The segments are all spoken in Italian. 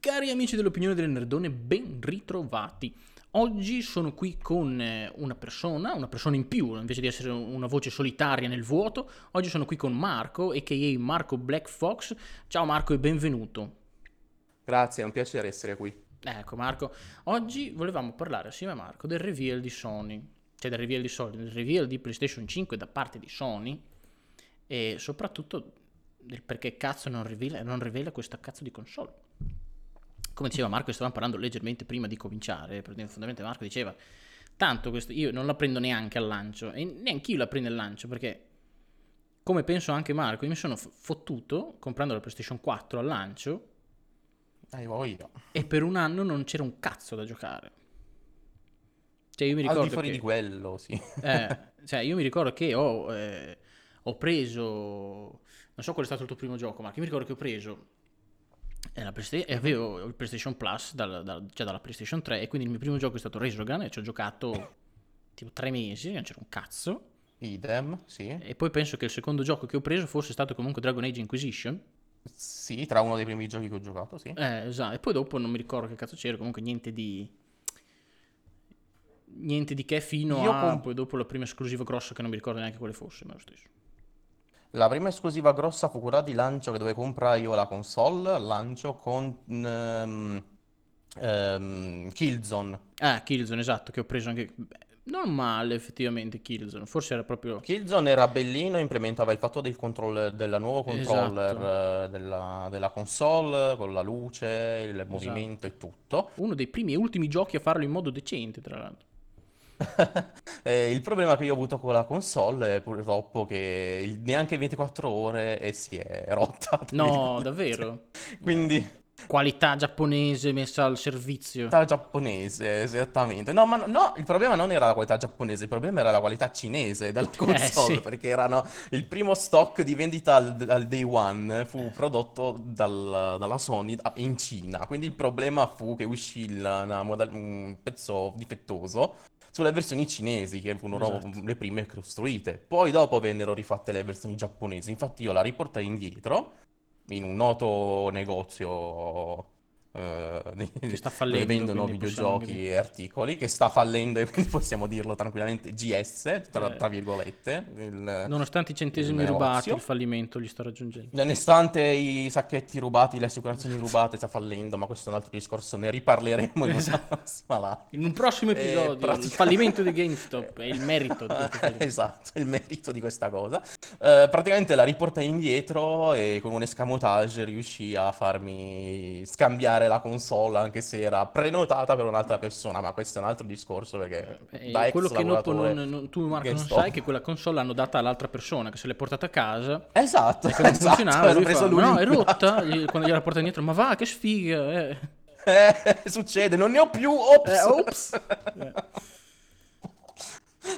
Cari amici dell'opinione delle nerdone, ben ritrovati. Oggi sono qui con eh, una persona, una persona in più, invece di essere una voce solitaria nel vuoto. Oggi sono qui con Marco, a.k.a. Marco Black Fox. Ciao Marco e benvenuto. Grazie, è un piacere essere qui. Ecco Marco, oggi volevamo parlare assieme a Marco del reveal di Sony, cioè del reveal di Sony, del reveal di PlayStation 5 da parte di Sony e soprattutto del perché cazzo non rivela, non rivela questa cazzo di console come diceva Marco, stavamo parlando leggermente prima di cominciare, fondamentalmente Marco diceva, tanto questo, io non la prendo neanche al lancio, e neanche io la prendo al lancio, perché, come penso anche Marco, io mi sono fottuto comprando la PlayStation 4 al lancio, hai voglia. E per un anno non c'era un cazzo da giocare. Cioè io mi ricordo Al di fuori che, di quello, sì. Eh, cioè io mi ricordo che ho, eh, ho preso, non so qual è stato il tuo primo gioco, Marco, io mi ricordo che ho preso e avevo il PlayStation Plus dal, dal, già dalla PlayStation 3 e quindi il mio primo gioco è stato Resogun e ci ho giocato tipo tre mesi, non c'era un cazzo. Idem, sì. E poi penso che il secondo gioco che ho preso fosse stato comunque Dragon Age Inquisition. Sì, tra uno dei primi giochi che ho giocato, sì. Eh, esatto. E poi dopo non mi ricordo che cazzo c'era, comunque niente di... Niente di che fino Io a... Con... Poi dopo la prima esclusiva grossa che non mi ricordo neanche quale fosse, ma lo stesso. La prima esclusiva grossa fu quella di lancio che dove comprai io la console al lancio con um, um, Killzone. Ah, Killzone, esatto, che ho preso anche... Non male effettivamente Killzone, forse era proprio... Killzone era bellino, implementava il fatto del controller, del nuovo controller esatto. della, della, console, con la luce, il esatto. movimento e tutto. Uno dei primi e ultimi giochi a farlo in modo decente, tra l'altro. Eh, il problema che io ho avuto con la console è purtroppo che neanche 24 ore e si è rotta. No, davvero? Quindi Qualità giapponese messa al servizio. qualità giapponese, esattamente. No, ma no, il problema non era la qualità giapponese, il problema era la qualità cinese della console, sì. perché erano il primo stock di vendita al, al day one fu prodotto dal- dalla Sony in Cina. Quindi il problema fu che uscì una moda- un pezzo difettoso sulle versioni cinesi, che furono esatto. le prime costruite. Poi dopo vennero rifatte le versioni giapponesi. Infatti io la riportai indietro in un noto negozio Uh, che sta fallendo, vendono videogiochi e articoli, che sta fallendo, e quindi possiamo dirlo tranquillamente, GS, tra, eh. tra virgolette. Il, Nonostante i centesimi rubati, il fallimento gli sta raggiungendo. Nonostante i sacchetti rubati, le assicurazioni rubate, sta fallendo, ma questo è un altro discorso, ne riparleremo esatto. in un prossimo eh, episodio. Praticamente... Il fallimento di GameStop è il merito. Esatto, il merito di questa cosa. Uh, praticamente la riportai indietro e con un escamotage riuscì a farmi scambiare comprare la console anche se era prenotata per un'altra persona, ma questo è un altro discorso perché eh, da quello che non, non, tu Marco non sai è che quella console l'hanno data all'altra persona che se l'è portata a casa. Esatto, e che non esatto, funzionava, lui fa, lui no, è rotta, quando gliela porta indietro, ma va che sfiga, eh. Eh, succede, non ne ho più, ops. Eh, ops.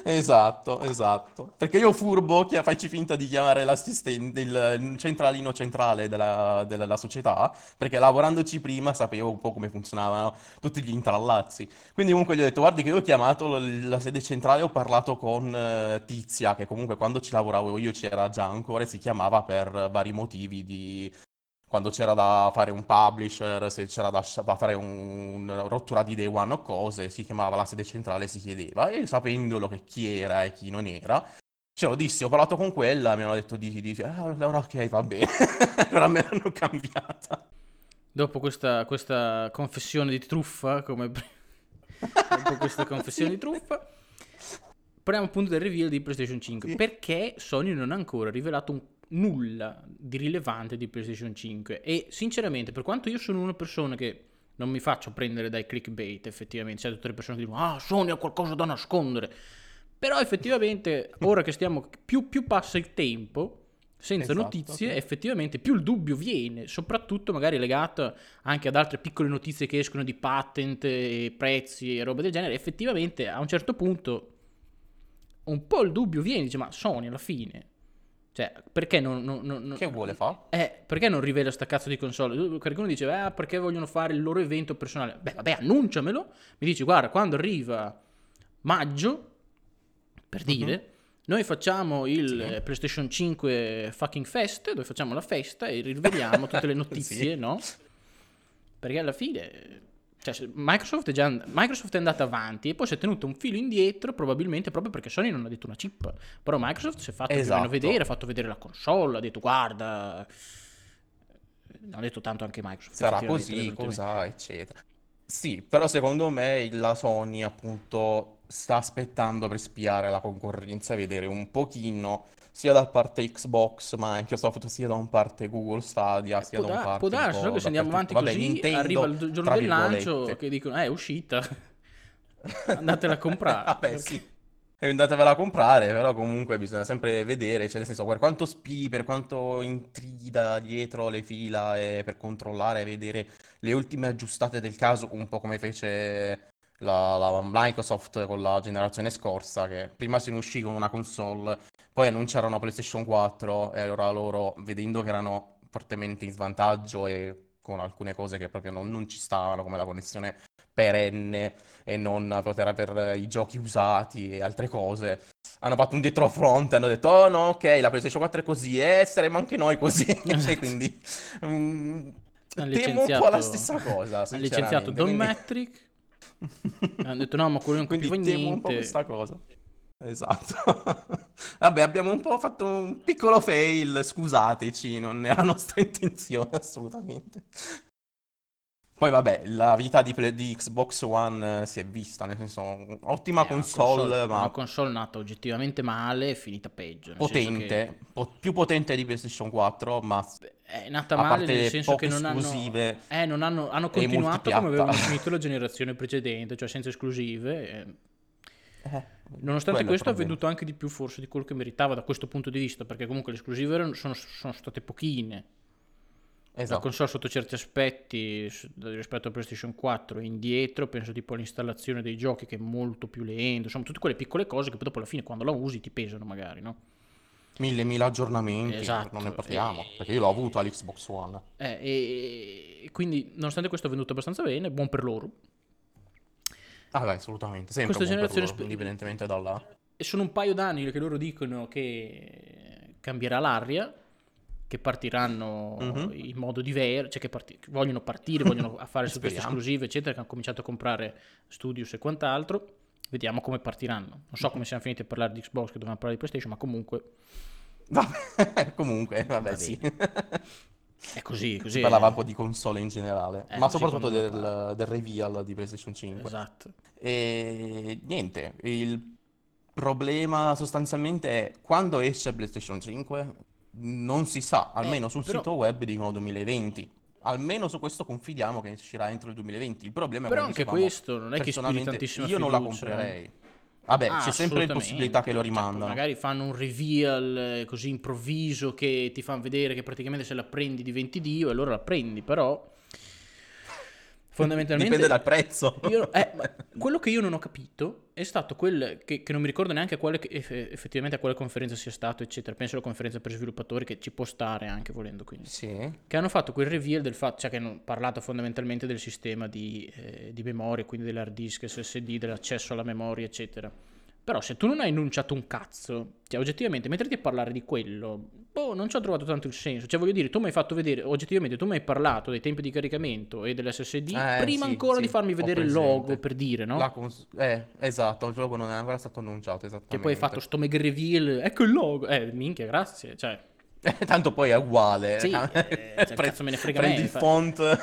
Esatto, esatto. Perché io furbo, che faccio finta di chiamare l'assistente, il centralino centrale della, della società, perché lavorandoci prima sapevo un po' come funzionavano tutti gli intrallazzi. Quindi comunque gli ho detto, guardi che io ho chiamato la sede centrale, ho parlato con uh, Tizia, che comunque quando ci lavoravo io c'era già ancora e si chiamava per vari motivi di quando c'era da fare un publisher, se c'era da, da fare un, una rottura di day one o cose, si chiamava la sede centrale e si chiedeva. E sapendolo che chi era e chi non era, ce lo dissi, ho parlato con quella, mi hanno detto di, di, di ah, allora ok, va bene. allora me l'hanno cambiata. Dopo questa, questa confessione di truffa, come dopo questa confessione di truffa, parliamo appunto del reveal di PlayStation 5. Sì. Perché Sony non ha ancora rivelato un nulla di rilevante di PlayStation 5 e sinceramente per quanto io sono una persona che non mi faccio prendere dai clickbait effettivamente, c'è tutte le persone che dicono ah Sony ha qualcosa da nascondere. Però effettivamente ora che stiamo più, più passa il tempo senza esatto, notizie, sì. effettivamente più il dubbio viene, soprattutto magari legato anche ad altre piccole notizie che escono di patent, e prezzi e roba del genere, effettivamente a un certo punto un po' il dubbio viene, dice ma Sony alla fine cioè, perché non... non, non che vuole fare? Eh, perché non rivela sta cazzo di console? Qualcuno dice, eh, perché vogliono fare il loro evento personale? Beh, vabbè, annunciamelo. Mi dici, guarda, quando arriva maggio, per mhm. dire, uh-huh. noi facciamo il sì. PlayStation 5 fucking fest, dove facciamo la festa e riveliamo tutte le notizie, sì. no? Perché alla fine cioè, Microsoft, è già Microsoft è andata avanti e poi si è tenuto un filo indietro, probabilmente proprio perché Sony non ha detto una chip. Però Microsoft si è fatto Esatto. vedere, ha fatto vedere la console, ha detto guarda. Ha detto tanto anche Microsoft. sarà così, cosa, eccetera. Sì, però secondo me la Sony appunto sta aspettando per spiare la concorrenza, vedere un pochino sia da parte Xbox Microsoft, sia da un parte Google Stadia, sia Può, da un da- parte può darsi, no? che se andiamo avanti. Vabbè, così, Nintendo, arriva il giorno del lancio che dicono, eh, è uscita. Andatela a comprare. Vabbè, sì. E andatevela a comprare, però comunque bisogna sempre vedere, cioè nel senso, per quanto spii, per quanto intrida dietro le fila e per controllare, vedere le ultime aggiustate del caso, un po' come fece la, la Microsoft con la generazione scorsa, che prima se ne uscì con una console, poi annunciarono PlayStation 4 e allora loro, vedendo che erano fortemente in svantaggio e con alcune cose che proprio non, non ci stavano, come la connessione perenne e non poter per i giochi usati e altre cose. Hanno fatto un dietro front, hanno detto, oh no, ok, la PlayStation 4 è così, e saremo anche noi così. Cioè, quindi Hanno temo un po' la stessa cosa, Hanno licenziato. Don quindi- Metric. Hanno detto no, ma quello non Quindi capiva temo un po' niente. questa cosa. Esatto. Vabbè, abbiamo un po' fatto un piccolo fail, scusateci, non era nostra intenzione assolutamente. Poi vabbè, la vita di, Play- di Xbox One eh, si è vista, nel senso, ottima È una console, ma una console nata oggettivamente male e finita peggio. nel senso potente, po- più potente di PlayStation 4, ma che è nata a male parte nel le senso che non hanno, esclusive eh, non hanno, hanno e continuato come avevano multipiatta. finito la generazione precedente, cioè senza esclusive. eh. Eh, Nonostante quello è il questo ha problema. venduto anche di più forse di quello che meritava da questo punto di vista, perché comunque le esclusive erano- sono, sono state pochine. La Esatto. console sotto certi aspetti rispetto a PlayStation 4 è indietro, penso tipo all'installazione dei giochi che è molto più lento, insomma tutte quelle piccole cose che poi dopo alla fine quando la usi ti pesano magari, no? Mille, mille aggiornamenti, Esatto, non ne parliamo, e- perché io l'ho avuto all'Xbox One. Eh, e, quindi nonostante questo è venduto abbastanza bene, buon per loro. Ah, beh, assolutamente, sempre Questa generazione loro, spe- indipendentemente dalla... E sono un paio d'anni che loro dicono che cambierà l'aria, che partiranno Mhm. in modo diverso, cioè che, parti- che vogliono partire, vogliono fare su queste esclusive, eccetera, che hanno cominciato a comprare Studios e quant'altro. Vediamo come partiranno. Non so come siamo finiti a parlare di Xbox, che dovevamo parlare di PlayStation, ma comunque Vabbè, comunque, vabbè, Va sì. è così, così Si parlava un po' di console in generale, Eh, ma soprattutto del, del reveal di PlayStation 5. Esatto. E niente, il problema sostanzialmente è quando esce PlayStation 5 non si sa, almeno sul Eh, però- sito web dicono 2020. Almeno su questo confidiamo che uscirà entro il 2020. Il problema è Però come anche dicevamo, questo non è che personalmente tantissima io non la eh. comprerei. Vabbè, Ah, c'è sempre la possibilità che lo Cioè, rimandano. magari fanno un reveal eh, così improvviso che ti fanno vedere che praticamente se la prendi diventi Dio e allora la prendi, però fondamentalmente Dipende dal prezzo. io- eh, quello che io non ho capito è stato quel che, che non mi ricordo neanche a quale, eff- effettivamente a quale conferenza sia stato, eccetera. Penso alla conferenza per sviluppatori che ci può stare anche volendo quindi Sì. che hanno fatto quel reveal del fatto, cioè che hanno parlato fondamentalmente del sistema di, eh, di memoria, quindi dell'hard disk, SSD, dell'accesso alla memoria, eccetera. Però se tu non hai enunciato un cazzo, cioè oggettivamente metterti a parlare di quello, boh, non ci ho trovato tanto il senso. Cioè voglio dire, tu mi hai fatto vedere, oggettivamente tu mi hai parlato dei tempi di caricamento e dell'SSD Eh, prima sì, ancora sì, di farmi vedere il logo, per dire, no? Cons- eh, esatto, il gioco non è ancora stato annunciato, Che esattamente. poi hai fatto sto mega reveal, ecco il logo, eh, minchia, grazie, cioè... Tanto poi è uguale. Sì, eh, cioè, Pre- cazzo me ne frega prendi me, il fa- font.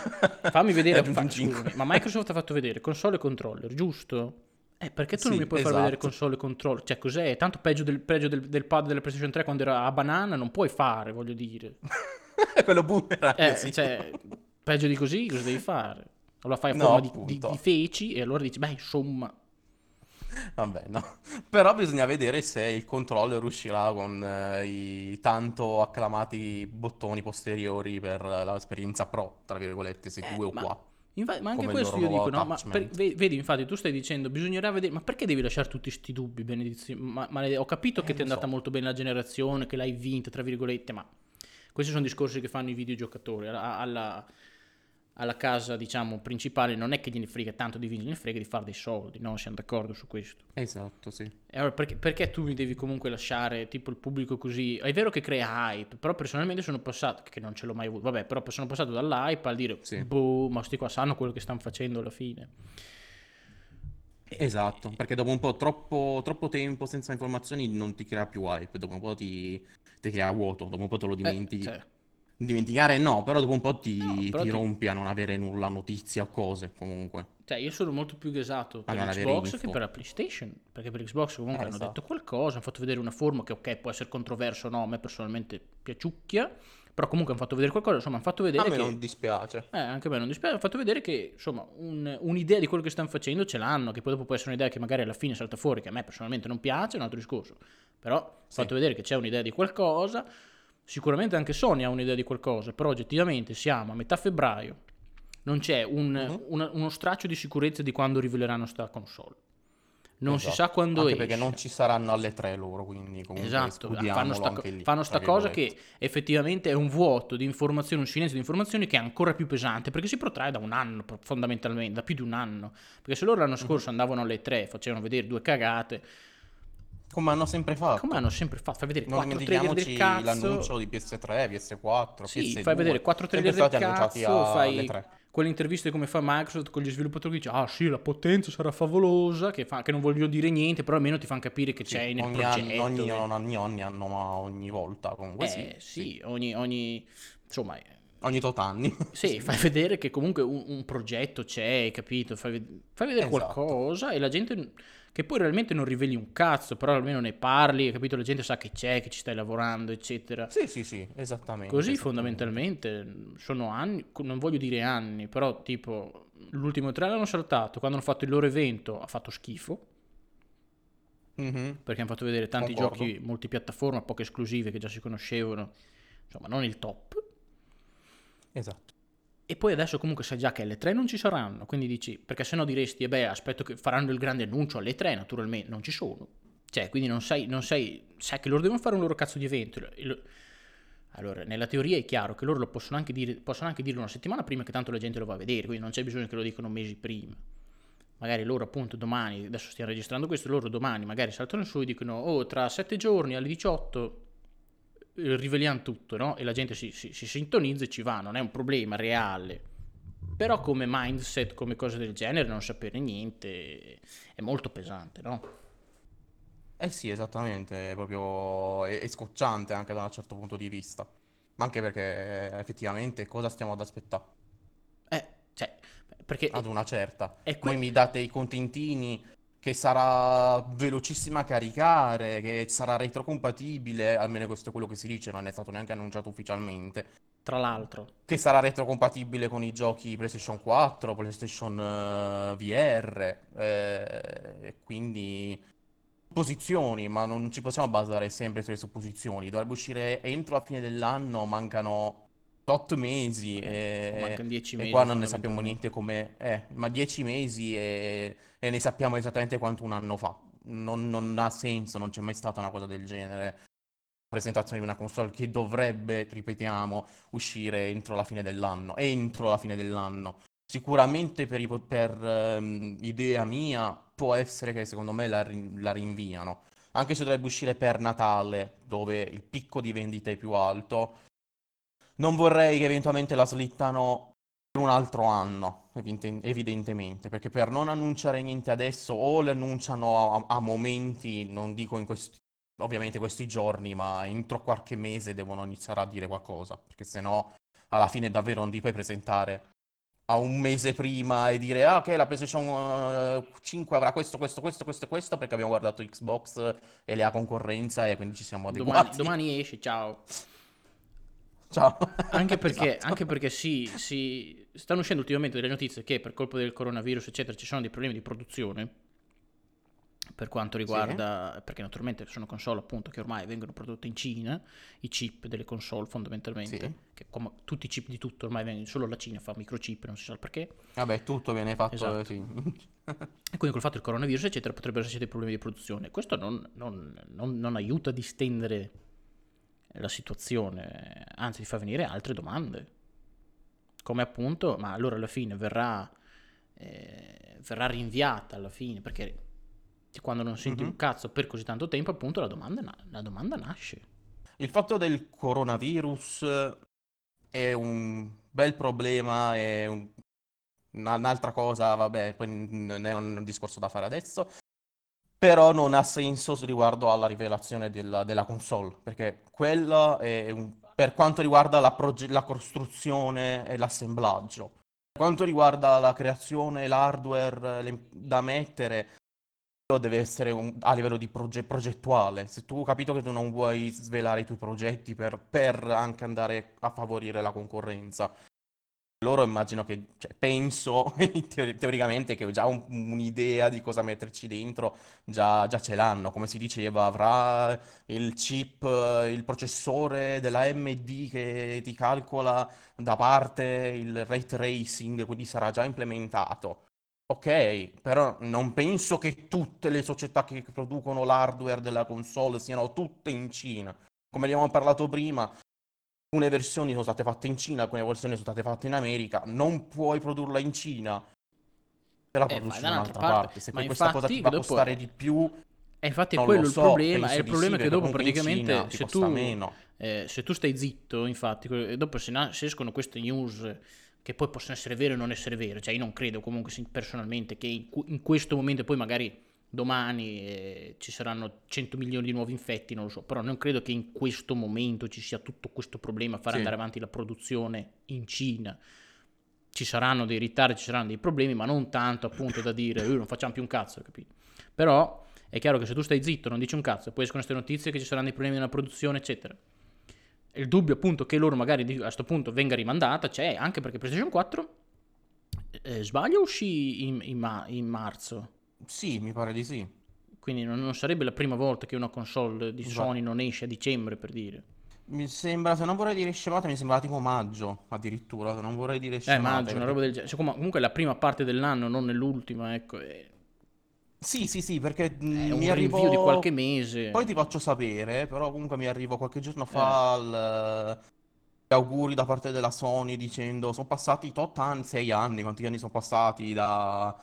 Fammi vedere, fa- scusami, ma Microsoft ha fatto vedere console e controller, giusto? Eh, perché tu non Sì, mi puoi far vedere esatto. console e controller? Cioè, cos'è? Tanto peggio del, peggio del, del pad della PlayStation 3 quando era a banana, non puoi fare, voglio dire. Quello boomerang, Eh, sì. cioè, peggio di così, cosa devi fare? Allora fai a No, forma di, di- di feci e allora dici, beh, insomma... Vabbè, no. Però bisogna vedere se il controller uscirà con eh, i tanto acclamati bottoni posteriori per l'esperienza pro, tra virgolette, se due o ma- quattro. Infa- ma anche questo io dico, no? Ma per- vedi, infatti, tu stai dicendo, bisognerà vedere, ma perché devi lasciare tutti sti dubbi, benedizione? Ma, ma ho capito che Eh, ti è andata so. molto bene la generazione, che l'hai vinta, tra virgolette, ma questi sono discorsi che fanno i videogiocatori. Alla, alla, alla casa, diciamo, principale non è che gliene frega tanto di vincere, gliene frega di fare dei soldi, no? Siamo d'accordo su questo. Esatto, sì. E allora perché, perché tu mi devi comunque lasciare tipo il pubblico così? È vero che crea hype, però personalmente sono passato, che non ce l'ho mai avuto, vabbè, però sono passato dall'hype al dire, Sì. boh, ma sti qua sanno quello che stanno facendo alla fine. Esatto, perché dopo un po' troppo, troppo tempo senza informazioni non ti crea più hype, dopo un po' ti, ti crea vuoto, dopo un po' te lo Eh, dimentichi. Dimenticare no, però dopo un po' ti, No, però ti ti- rompi a non avere nulla, notizie o cose comunque. Cioè, io sono molto più gasato per avere Xbox info. che per la PlayStation. Perché per Xbox comunque Eh, hanno esatto. detto qualcosa, hanno fatto vedere una forma che, ok, può essere controverso o no, a me personalmente piaciucchia. Però comunque hanno fatto vedere qualcosa, insomma, hanno fatto vedere A me che... non dispiace. Eh, anche a me non dispiace, hanno fatto vedere che, insomma, un- un'idea di quello che stanno facendo ce l'hanno, che poi dopo può essere un'idea che magari alla fine salta fuori, che a me personalmente non piace, è un altro discorso. Però hanno Sì. fatto vedere che c'è un'idea di qualcosa, sicuramente anche Sony ha un'idea di qualcosa, però oggettivamente siamo a metà febbraio, non c'è un- Mhm. una- uno straccio di sicurezza di quando riveleranno sta console. Non si Esatto. sa quando Anche esce. perché non ci saranno alle tre loro, quindi comunque Esatto, fanno sta, lì, fanno sta cosa che effettivamente è un vuoto di informazioni, un silenzio di informazioni che è ancora più pesante perché si protrae da un anno fondamentalmente, da più di un anno. Perché se loro Mhm. l'anno scorso andavano alle tre, facevano vedere due cagate, Come hanno sempre fatto. come hanno sempre fatto? Fai vedere Non quattro trailer del cazzo. l'annuncio di PS3, PS4, Sì, PS2. fai vedere quattro sempre trailer del cazzo, fai quelle interviste come fa Microsoft con gli sviluppatori che dice ah sì la potenza sarà favolosa, che, fa- che non voglio dire niente, però almeno ti fanno capire che Sì, c'è nel ogni progetto. anno, ogni, ogni, ogni anno, ma ogni volta comunque Eh, sì, sì, ogni, ogni, insomma, ogni tot anni. Sì, fai vedere che comunque un, un progetto c'è, capito? Fai, fai vedere Esatto. qualcosa e la gente che poi realmente non riveli un cazzo, però almeno ne parli, capito? La gente sa che c'è, che ci stai lavorando, eccetera. Sì, sì, sì, esattamente. Così esattamente. fondamentalmente sono anni, non voglio dire anni, però tipo l'ultimo trailer hanno saltato, quando hanno fatto il loro evento ha fatto schifo, Mhm. perché hanno fatto vedere tanti Concordo. giochi multipiattaforma, poche esclusive che già si conoscevano, insomma non il top. Esatto. E poi adesso comunque sai già che alle 3 non ci saranno, quindi dici, perché sennò diresti, e beh, aspetto che faranno il grande annuncio alle 3, naturalmente non ci sono. Cioè, quindi non sai, non sai, sai che loro devono fare un loro cazzo di evento. Lo- Allora, nella teoria è chiaro che loro lo possono anche dire, possono anche dirlo una settimana prima che tanto la gente lo va a vedere, quindi non c'è bisogno che lo dicano mesi prima. Magari loro appunto domani, adesso stiamo registrando questo, loro domani magari saltano su e dicono, oh, tra 7 giorni alle 18 eh, riveliamo tutto, no? E la gente si, si- si sintonizza e ci va, non è un problema reale. Però come mindset, come cose del genere, non sapere niente è molto pesante, no? Eh sì, esattamente, è proprio è, è scocciante anche da un certo punto di vista. Ma anche perché effettivamente cosa stiamo ad aspettare? Eh, cioè, perché... Ad una certa. È que- Voi mi date i contentini che sarà velocissima a caricare, che sarà retrocompatibile, almeno questo è quello che si dice, non è stato neanche annunciato ufficialmente. Tra l'altro, Che sarà retrocompatibile con i giochi PlayStation 4, PlayStation eh, VR, eh, e quindi supposizioni, ma non ci possiamo basare sempre sulle supposizioni. Dovrebbe uscire entro la fine dell'anno, mancano 8 mesi e, mancano 10 e mesi. qua non ne sappiamo niente come... Eh, ma 10 mesi e, e ne sappiamo esattamente quanto un anno fa. Non, non ha senso, non c'è mai stata una cosa del genere. Presentazione di una console che dovrebbe, ripetiamo, uscire entro la fine dell'anno. Entro la fine dell'anno. Sicuramente per, per, ehm, idea mia può essere che secondo me la, la rinviano. Anche se dovrebbe uscire per Natale, dove il picco di vendita è più alto. Non vorrei che eventualmente la slittano per un altro anno, evidente- evidentemente, perché per non annunciare niente adesso o le annunciano a, a momenti, non dico in questi, ovviamente questi giorni, ma entro qualche mese devono iniziare a dire qualcosa, perché sennò alla fine davvero non ti puoi presentare a un mese prima e dire ah ok la PlayStation eh, 5 avrà questo, questo, questo, questo e questo perché abbiamo guardato Xbox e la concorrenza e quindi ci siamo Domani, adeguati. domani esce, ciao. Ciao. Anche perché, Esatto. anche perché sì, sì, stanno uscendo ultimamente delle notizie che per colpa del coronavirus, eccetera, ci sono dei problemi di produzione per quanto riguarda, perché naturalmente sono console appunto che ormai vengono prodotte in Cina, i chip delle console fondamentalmente, Sì. che come tutti i chip di tutto ormai vengono, solo la Cina fa microchip, non si sa perché, Vabbè, tutto viene fatto, Esatto. eh, sì. e quindi col fatto del coronavirus, eccetera, potrebbero esserci dei problemi di produzione. Questo non, non- non- non aiuta a distendere la situazione, anzi fa venire altre domande. come appunto, ma allora alla fine verrà, eh, verrà rinviata alla fine, perché quando non senti Mhm. un cazzo per così tanto tempo, appunto la domanda, la domanda nasce. Il fatto del coronavirus è un bel problema, è un- una- un'altra cosa, vabbè, poi non è un discorso da fare adesso, però non ha senso riguardo alla rivelazione della, della console, perché quella è un- per quanto riguarda la, proge- la costruzione e l'assemblaggio. Per quanto riguarda la creazione, l'hardware le- da mettere, deve essere un- a livello di proge- progettuale. Se tu ho capito che tu non vuoi svelare i tuoi progetti per, per anche andare a favorire la concorrenza, loro immagino che, cioè, penso teori- teoricamente che già un- un'idea di cosa metterci dentro già, già ce l'hanno. Come si diceva, avrà il chip, il processore della AMD che ti calcola da parte il ray tracing, quindi sarà già implementato. Ok, però non penso che tutte le società che producono l'hardware della console siano tutte in Cina. Come abbiamo parlato prima, alcune versioni sono state fatte in Cina, alcune versioni sono state fatte in America. Non puoi produrla in Cina, te la Eh, produci vai da un'altra parte. parte. Se Ma poi questa cosa ti va a dopo- costare di più, E infatti è quello lo il so, problema, è penso il problema sì, che dopo praticamente se tu, eh, se tu stai zitto, infatti, dopo se, na- se escono queste news che poi possono essere vere o non essere vere, cioè io non credo comunque personalmente che in, cu- in questo momento poi magari domani eh, ci saranno 100 milioni di nuovi infetti, non lo so, però non credo che in questo momento ci sia tutto questo problema a far Sì. andare avanti la produzione in Cina. Ci saranno dei ritardi, ci saranno dei problemi, ma non tanto appunto da dire "Eh, non facciamo più un cazzo, capito? Però è chiaro che se tu stai zitto, non dici un cazzo, poi escono queste notizie che ci saranno dei problemi nella produzione, eccetera. Il dubbio appunto che loro magari a questo punto venga rimandata c'è, anche perché PlayStation 4, eh, sbaglio, uscì in, in ma- in marzo. Sì, mi pare di sì. Quindi non, non sarebbe la prima volta che una console di Esatto. Sony non esce a dicembre, per dire. Mi sembra, se non vorrei dire scemata, mi sembra tipo maggio, addirittura, se non vorrei dire Eh, scemata. maggio, una perché- roba del genere. Cioè, com- comunque la prima parte dell'anno, non nell'ultima, ecco. È, Sì, sì, sì, perché mm, è un mi arrivò... rinvio di qualche mese. Poi ti faccio sapere, però comunque mi arrivo qualche giorno fa il- gli auguri da parte della Sony dicendo sono passati tot anni, sei anni, quanti anni sono passati da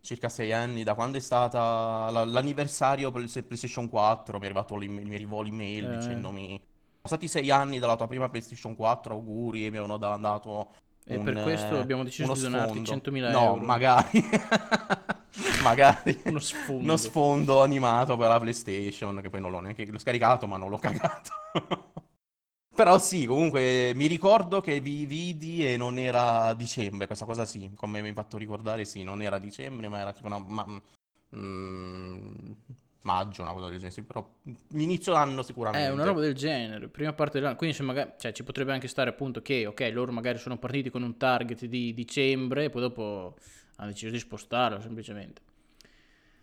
circa sei anni, da quando è stata la- l'anniversario per il PlayStation 4, mi è arrivato l'email- mi arrivò l'email Eh. dicendomi sono passati sei anni dalla tua prima PlayStation 4, auguri, e mi avevano da- dato E un, per questo eh, abbiamo deciso uno di donarti sfondo. 100.000 No, euro. magari. Magari. Uno sfondo. Uno sfondo animato per la PlayStation, che poi non l'ho neanche l'ho scaricato, ma non l'ho cagato. Però sì, comunque mi ricordo che vi vidi e non era dicembre, questa cosa sì, come mi hai fatto ricordare, sì, non era dicembre, ma era tipo una ma- mm, maggio, una cosa del genere, sì, però inizio d'anno sicuramente. È una roba del genere, prima parte dell'anno, quindi se magari, cioè, ci potrebbe anche stare appunto che, ok, loro magari sono partiti con un target di dicembre e poi dopo hanno deciso di spostarlo semplicemente.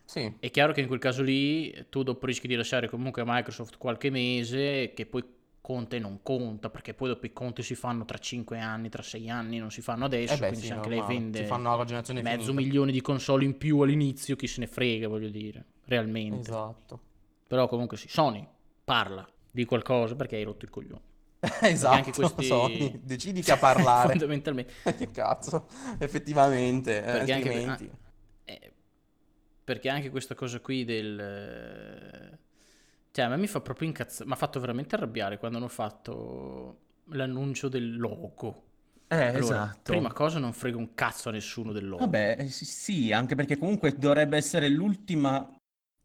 Sì, È chiaro che in quel caso lì tu dopo rischi di lasciare comunque a Microsoft qualche mese che poi conta e non conta, perché poi dopo i conti si fanno tra 5 anni, tra 6 anni, non si fanno adesso, eh beh, quindi sì, se anche lei normale. vende mezzo finita. milione di console in più all'inizio, chi se ne frega, voglio dire, realmente. Esatto. Però comunque sì, Sony parla di qualcosa perché hai rotto il coglione. Esatto, anche questi- Sony, decidi a parlare. Fondamentalmente. Che cazzo, effettivamente, eh, Perché anche, altrimenti... eh, perché anche questa cosa qui del... Cioè, a me mi fa proprio incazzare, mi ha fatto veramente arrabbiare quando hanno fatto l'annuncio del logo. Eh, Allora, esatto. prima cosa non frega un cazzo a nessuno del logo. Vabbè, sì, anche perché comunque dovrebbe essere l'ultima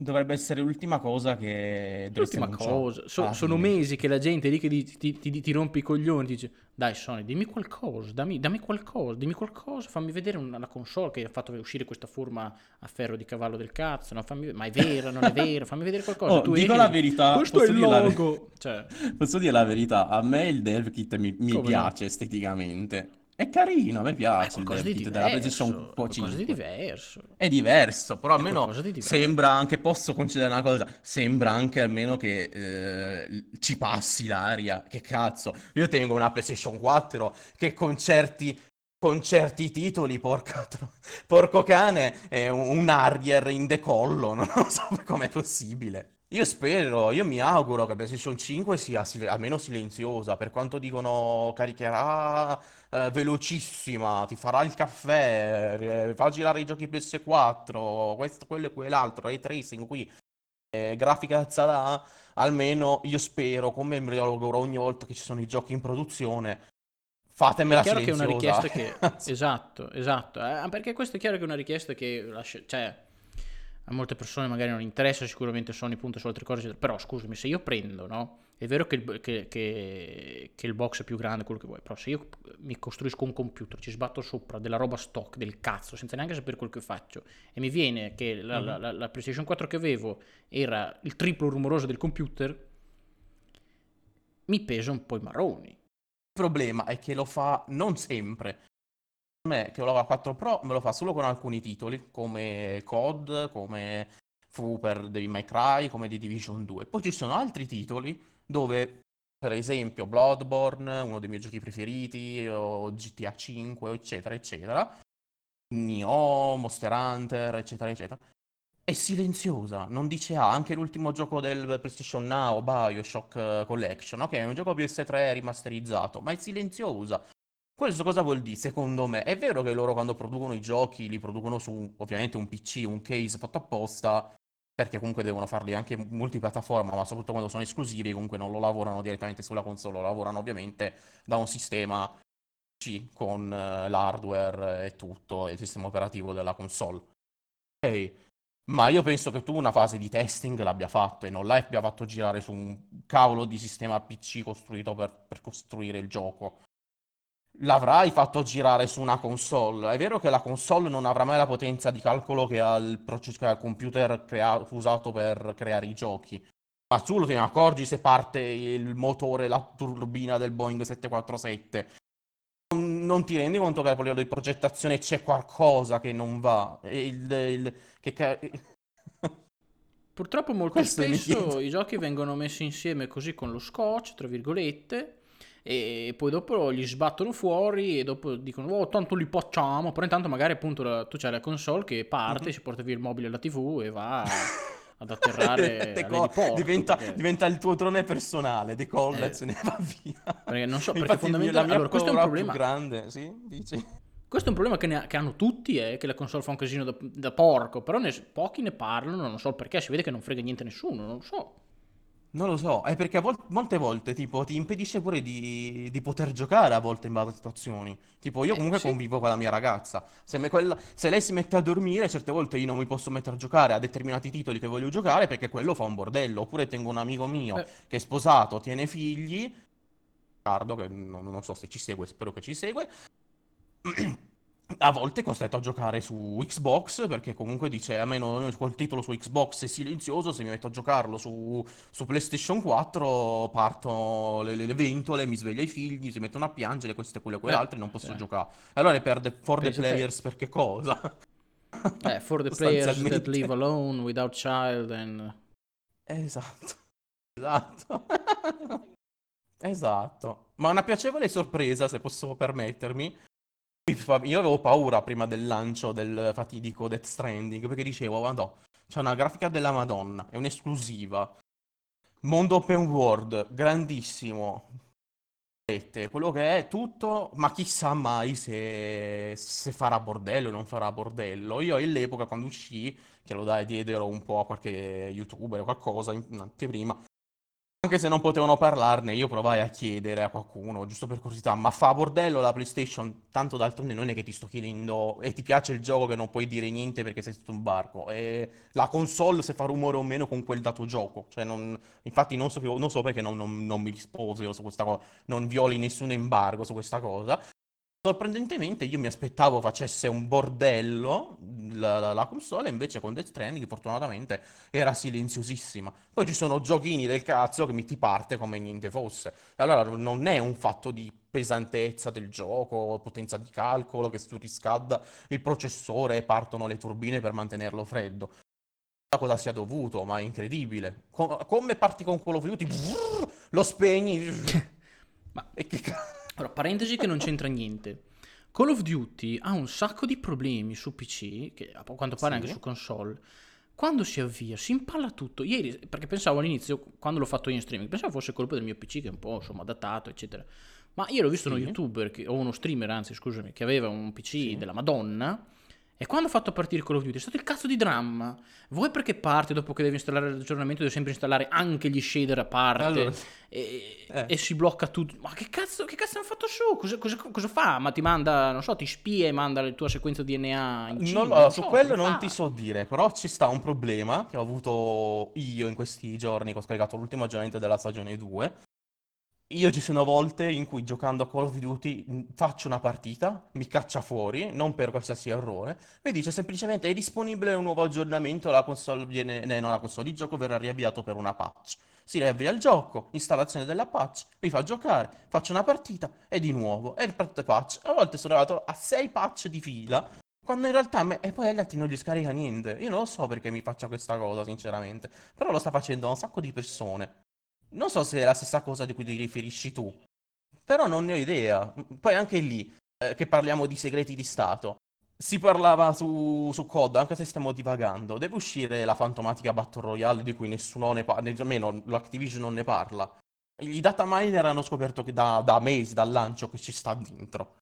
dovrebbe essere l'ultima cosa che L'ultima cosa, so- alla sono mesi che la gente lì che ti, ti- ti- ti rompe i coglioni, dice dai Sony, dimmi qualcosa, dammi, dammi qualcosa, dimmi qualcosa, fammi vedere una, la console che ha fatto uscire questa forma a ferro di cavallo del cazzo, no? Fammi- ma è vera, non è vera, fammi vedere qualcosa. Oh, Tu dico la verità, questo è il dire la logo. Cioè, Posso dire la verità, a me il dev kit mi, mi Come no? piace esteticamente. È carino, a me è piace il qualcosa di diverso, PlayStation qualcosa di 5. diverso. È diverso, però È almeno diverso. sembra anche, posso concedere una cosa, sembra anche almeno che eh, ci passi l'aria. Che cazzo, io tengo una PlayStation 4 che con certi, con certi titoli, porca porco cane, è un, un Harrier in decollo, non so com'è possibile. Io spero, io mi auguro che PlayStation 5 sia sil- almeno silenziosa, per quanto dicono caricherà eh, velocissima, ti farà il caffè, eh, fa girare i giochi PS4, questo, quello e quell'altro, ray tracing qui, eh, grafica sarà, almeno io spero, come me lo auguro ogni volta che ci sono i giochi in produzione, È fatemela chiaro che è una richiesta che... Esatto, esatto. eh, perché questo è chiaro che è una richiesta che lascia... Cioè, a molte persone magari non interessa, sicuramente Sony punta su altre cose, però scusami, se io prendo, no? È vero che il, che- che- che il box è più grande, quello che vuoi, però se io mi costruisco un computer, ci sbatto sopra della roba stock, del cazzo, senza neanche sapere quel che faccio, e mi viene che la, la- la- la PlayStation 4 che avevo era il triplo rumoroso del computer, mi pesa un po' i marroni. Il problema è che lo fa non sempre. A me che ho la 4 Pro me lo fa solo con alcuni titoli, come COD, come fu per Devil May Cry, come The Division 2. Poi ci sono altri titoli dove, per esempio, Bloodborne, uno dei miei giochi preferiti, o GTA 5, eccetera, eccetera, Nioh, Monster Hunter, eccetera, eccetera, è silenziosa, non dice A. Anche l'ultimo gioco del PlayStation Now, BioShock eh, Collection, ok, è un gioco PS3 rimasterizzato, ma è silenziosa. Questo cosa vuol dire? Secondo me, è vero che loro quando producono i giochi li producono su ovviamente un PC, un case fatto apposta, perché comunque devono farli anche multipiattaforma, ma soprattutto quando sono esclusivi, comunque non lo lavorano direttamente sulla console, lo lavorano ovviamente da un sistema PC con eh, l'hardware e tutto, e il sistema operativo della console. Ok, ma io penso che tu una fase di testing l'abbia fatto e non l'abbia fatto girare su un cavolo di sistema PC costruito per, per costruire il gioco. L'avrai fatto girare su una console. È vero che la console non avrà mai la potenza di calcolo che ha il, proce- che ha il computer crea- usato per creare i giochi. Ma tu lo te ne accorgi se parte il motore, la turbina del Boeing 747. Non, non ti rendi conto che a livello di progettazione c'è qualcosa che non va. Il, il- che Purtroppo molto Questo spesso i giochi vengono messi insieme così con lo scotch, tra virgolette, e poi dopo li sbattono fuori e dopo dicono oh tanto li facciamo, però intanto magari appunto la- tu c'hai la console che parte, Mhm. si porta via il mobile e la tv e va ad atterrare Deco- all'eliporto, diventa, perché- diventa il tuo drone personale, decolla Eh. e se ne va via. Perché non so, perché fondamentalmente- allora, questo è un problema- grande, sì, dici? Questo è un problema che, ha- che hanno tutti, è che la console fa un casino da, da porco, però ne- pochi ne parlano, non so perché, si vede che non frega niente a nessuno, non so. Non lo so, è perché a vol- molte volte tipo ti impedisce pure di, di poter giocare a volte in varie situazioni. Tipo io Eh, comunque sì. convivo con la mia ragazza. Se, me quella- se lei si mette a dormire, certe volte io non mi posso mettere a giocare a determinati titoli che voglio giocare perché quello fa un bordello. Oppure tengo un amico mio Eh. che è sposato, tiene figli. Riccardo, che non, non so se ci segue, spero che ci segue. A volte è costretto a giocare su Xbox perché comunque dice a me non, quel titolo su Xbox è silenzioso, se mi metto a giocarlo su, su PlayStation 4 partono le, le- le ventole, mi sveglia i figli, si mettono a piangere, questo e quello e quell'altro e non posso eh. giocare. Allora per the, for the players perché cosa? Eh, for the players that live alone without child and... Esatto, esatto, esatto. Ma una piacevole sorpresa, se posso permettermi. Io avevo paura prima del lancio del fatidico Death Stranding, perché dicevo, madò, c'è una grafica della Madonna, è un'esclusiva. Mondo open world, grandissimo. Quello che è tutto, ma chissà mai se, se farà bordello o non farà bordello. Io all'epoca, quando uscì, che lo dai, diedero un po' a qualche youtuber o qualcosa in anteprima. Anche se non potevano parlarne, io provai a chiedere a qualcuno, giusto per curiosità, ma fa bordello la PlayStation? Tanto d'altronde non è che ti sto chiedendo e ti piace il gioco che non puoi dire niente perché sei sotto un barco. E la console se fa rumore o meno con quel dato gioco. Cioè non- infatti non so, non so perché non, non- non mi risposi su questa cosa, non violi nessun embargo su questa cosa. Sorprendentemente io mi aspettavo facesse un bordello la, la- la console, invece con Death Stranding fortunatamente era silenziosissima. Poi ci sono giochini del cazzo che mi ti parte come niente fosse. Allora non è un fatto di pesantezza del gioco, potenza di calcolo, che si riscalda il processore e partono le turbine per mantenerlo freddo. A cosa sia dovuto, ma è incredibile. Co- come parti con Call of Duty, brrr, lo spegni. Ma- E che cazzo? Allora, parentesi che non c'entra niente. Call of Duty ha un sacco di problemi su PC, che a quanto pare Sì. anche su console, quando si avvia, si impalla tutto. Ieri, perché pensavo all'inizio, quando l'ho fatto io in streaming, pensavo fosse colpa del mio PC che è un po' insomma datato, eccetera. Ma io ho visto Sì. uno youtuber, che- o uno streamer, anzi, scusami, che aveva un PC Sì. della Madonna. E quando ho fatto partire Call of Duty è stato il cazzo di dramma. Vuoi perché parte dopo che devi installare l'aggiornamento, devi sempre installare anche gli shader a parte Allora, e, Eh. e si blocca tutto. Ma che cazzo, che cazzo hanno fatto su? Cosa, cosa- cosa fa? Ma ti manda, non so, ti spia e manda la tua sequenza DNA in Cina? Lo- Non su so, quello non fa? ti so dire, però ci sta un problema che ho avuto io in questi giorni che ho scaricato l'ultimo aggiornamento della stagione 2. Io ci sono volte in cui giocando a Call of Duty faccio una partita, mi caccia fuori, non per qualsiasi errore, mi dice semplicemente è disponibile un nuovo aggiornamento, la console viene, eh, no, la console di gioco verrà riavviato per una patch. Si riavvia il gioco, installazione della patch, mi fa giocare, faccio una partita e di nuovo, e riparte patch. A volte sono arrivato a 6 patch di fila, quando in realtà me, e poi altri non gli scarica niente. Io non lo so perché mi faccia questa cosa, sinceramente, però lo sta facendo un sacco di persone. Non so se è la stessa cosa di cui ti riferisci tu, però non ne ho idea. Poi anche lì, eh, che parliamo di segreti di Stato, si parlava su, su COD, anche se stiamo divagando, deve uscire la fantomatica Battle Royale di cui nessuno ne parla, almeno l'Activision non ne parla. I data miner hanno scoperto che da, da mesi, dal lancio, che ci sta dentro.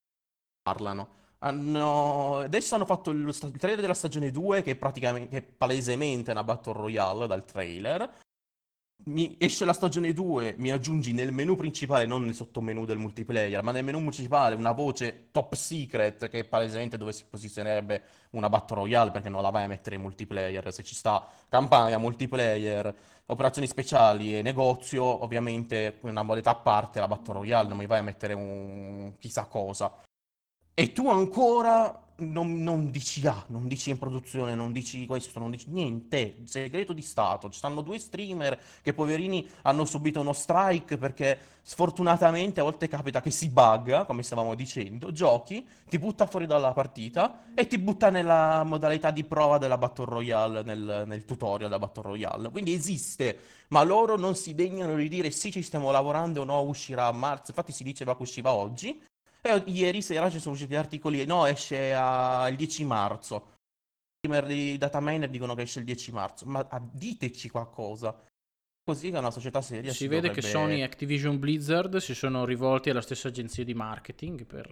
Parlano. Hanno... Adesso hanno fatto il, il trailer della stagione 2, che che è palesemente una Battle Royale dal trailer mi esce la stagione 2, mi aggiungi nel menu principale, non nel sottomenu del multiplayer, ma nel menu principale una voce top secret che è palesemente dove si posizionerebbe una Battle Royale perché non la vai a mettere in multiplayer. Se ci sta campagna, multiplayer, operazioni speciali e negozio, ovviamente una modalità a parte la Battle Royale, non mi vai a mettere un chissà cosa. E tu ancora non, non dici A, non dici in produzione, non dici questo, non dici niente, segreto di Stato. Ci stanno due streamer che poverini hanno subito uno strike perché sfortunatamente a volte capita che si bugga, come stavamo dicendo, giochi, ti butta fuori dalla partita e ti butta nella modalità di prova della Battle Royale, nel, nel tutorial della Battle Royale. Quindi esiste, ma loro non si degnano di dire sì, ci stiamo lavorando, no, uscirà a marzo. Infatti si diceva che usciva oggi. E ieri sera ci sono usciti articoli, no, esce a- il 10 marzo. I streamer di data miner dicono che esce il 10 marzo, ma ah, diteci qualcosa. Così che una società seria Si si vede che dovrebbe- Sony e Activision Blizzard si sono rivolti alla stessa agenzia di marketing per,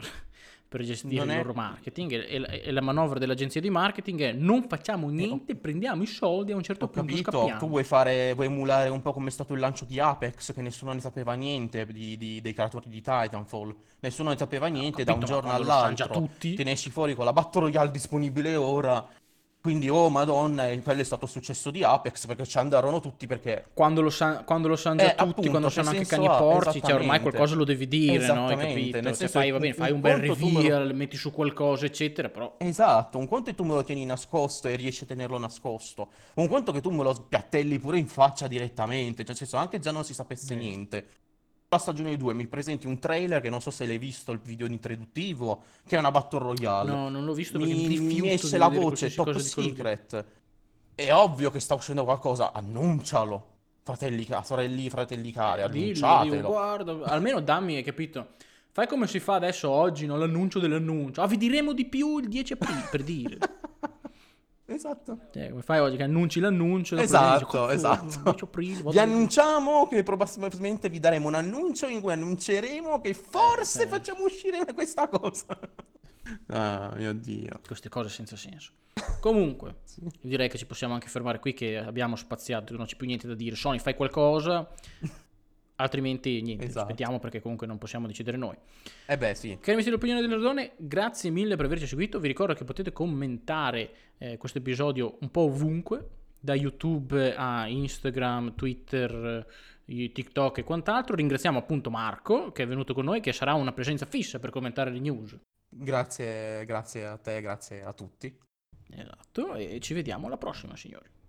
per gestire Non il è- loro marketing e, e la- e la manovra dell'agenzia di marketing è non facciamo niente, prendiamo i soldi a un certo Ho punto capito, scappiamo. tu vuoi fare, vuoi emulare un po' come è stato il lancio di Apex, che nessuno ne sapeva niente di- di- dei creatori di Titanfall. Nessuno ne sapeva niente, da un capito, giorno sanno già all'altro tutti. te ne esci fuori con la Battle Royale disponibile ora. Quindi, oh madonna, e quello è stato il successo di Apex, perché ci andarono tutti perché Quando lo, sa- quando lo sanno già Eh, tutti, appunto, quando sanno anche ha? porci, cioè ormai qualcosa lo devi dire, no? Hai capito? nel Se senso fai, va bene, fai un un bel lo- reveal, metti su qualcosa, eccetera, però Esatto, un conto è tu me lo tieni nascosto e riesci a tenerlo nascosto. Un conto che tu me lo spiattelli pure in faccia direttamente, cioè nel senso anche già non si sapesse Vero. niente. La stagione 2 mi presenti un trailer che non so se l'hai visto il video introduttivo, che è una Battle Royale. no, non l'ho visto perché mi, mi, esce la voce top secret. È ovvio che sta uscendo qualcosa, annuncialo. Fratelli, sorelli, fratelli cari, Dillo, annunciatelo. guarda, almeno dammi, hai capito? Fai come si fa adesso oggi, no? L'annuncio dell'annuncio. Ah, vi diremo di più il 10 aprile, per dire. Esatto. Cioè, come fai oggi che annunci l'annuncio? Esatto, dici, "Cazzo, esatto. 10 aprile, vado Vi annunciamo che probabilmente vi daremo un annuncio in cui annunceremo che forse Eh. facciamo uscire questa cosa. Ah, mio Dio. Queste cose senza senso. Comunque, direi che ci possiamo anche fermare qui che abbiamo spaziato, non c'è più niente da dire. Sony, fai qualcosa, altrimenti niente, Esatto. aspettiamo perché comunque non possiamo decidere noi. Eh beh, sì. Cari amici dell'opinione dell'Ordone, grazie mille per averci seguito. Vi ricordo che potete commentare eh, questo episodio un po' ovunque, da YouTube a Instagram, Twitter, TikTok e quant'altro. Ringraziamo appunto Marco che è venuto con noi, che sarà una presenza fissa per commentare le news. Grazie, grazie a te, grazie a tutti. Esatto, e ci vediamo alla prossima, signori.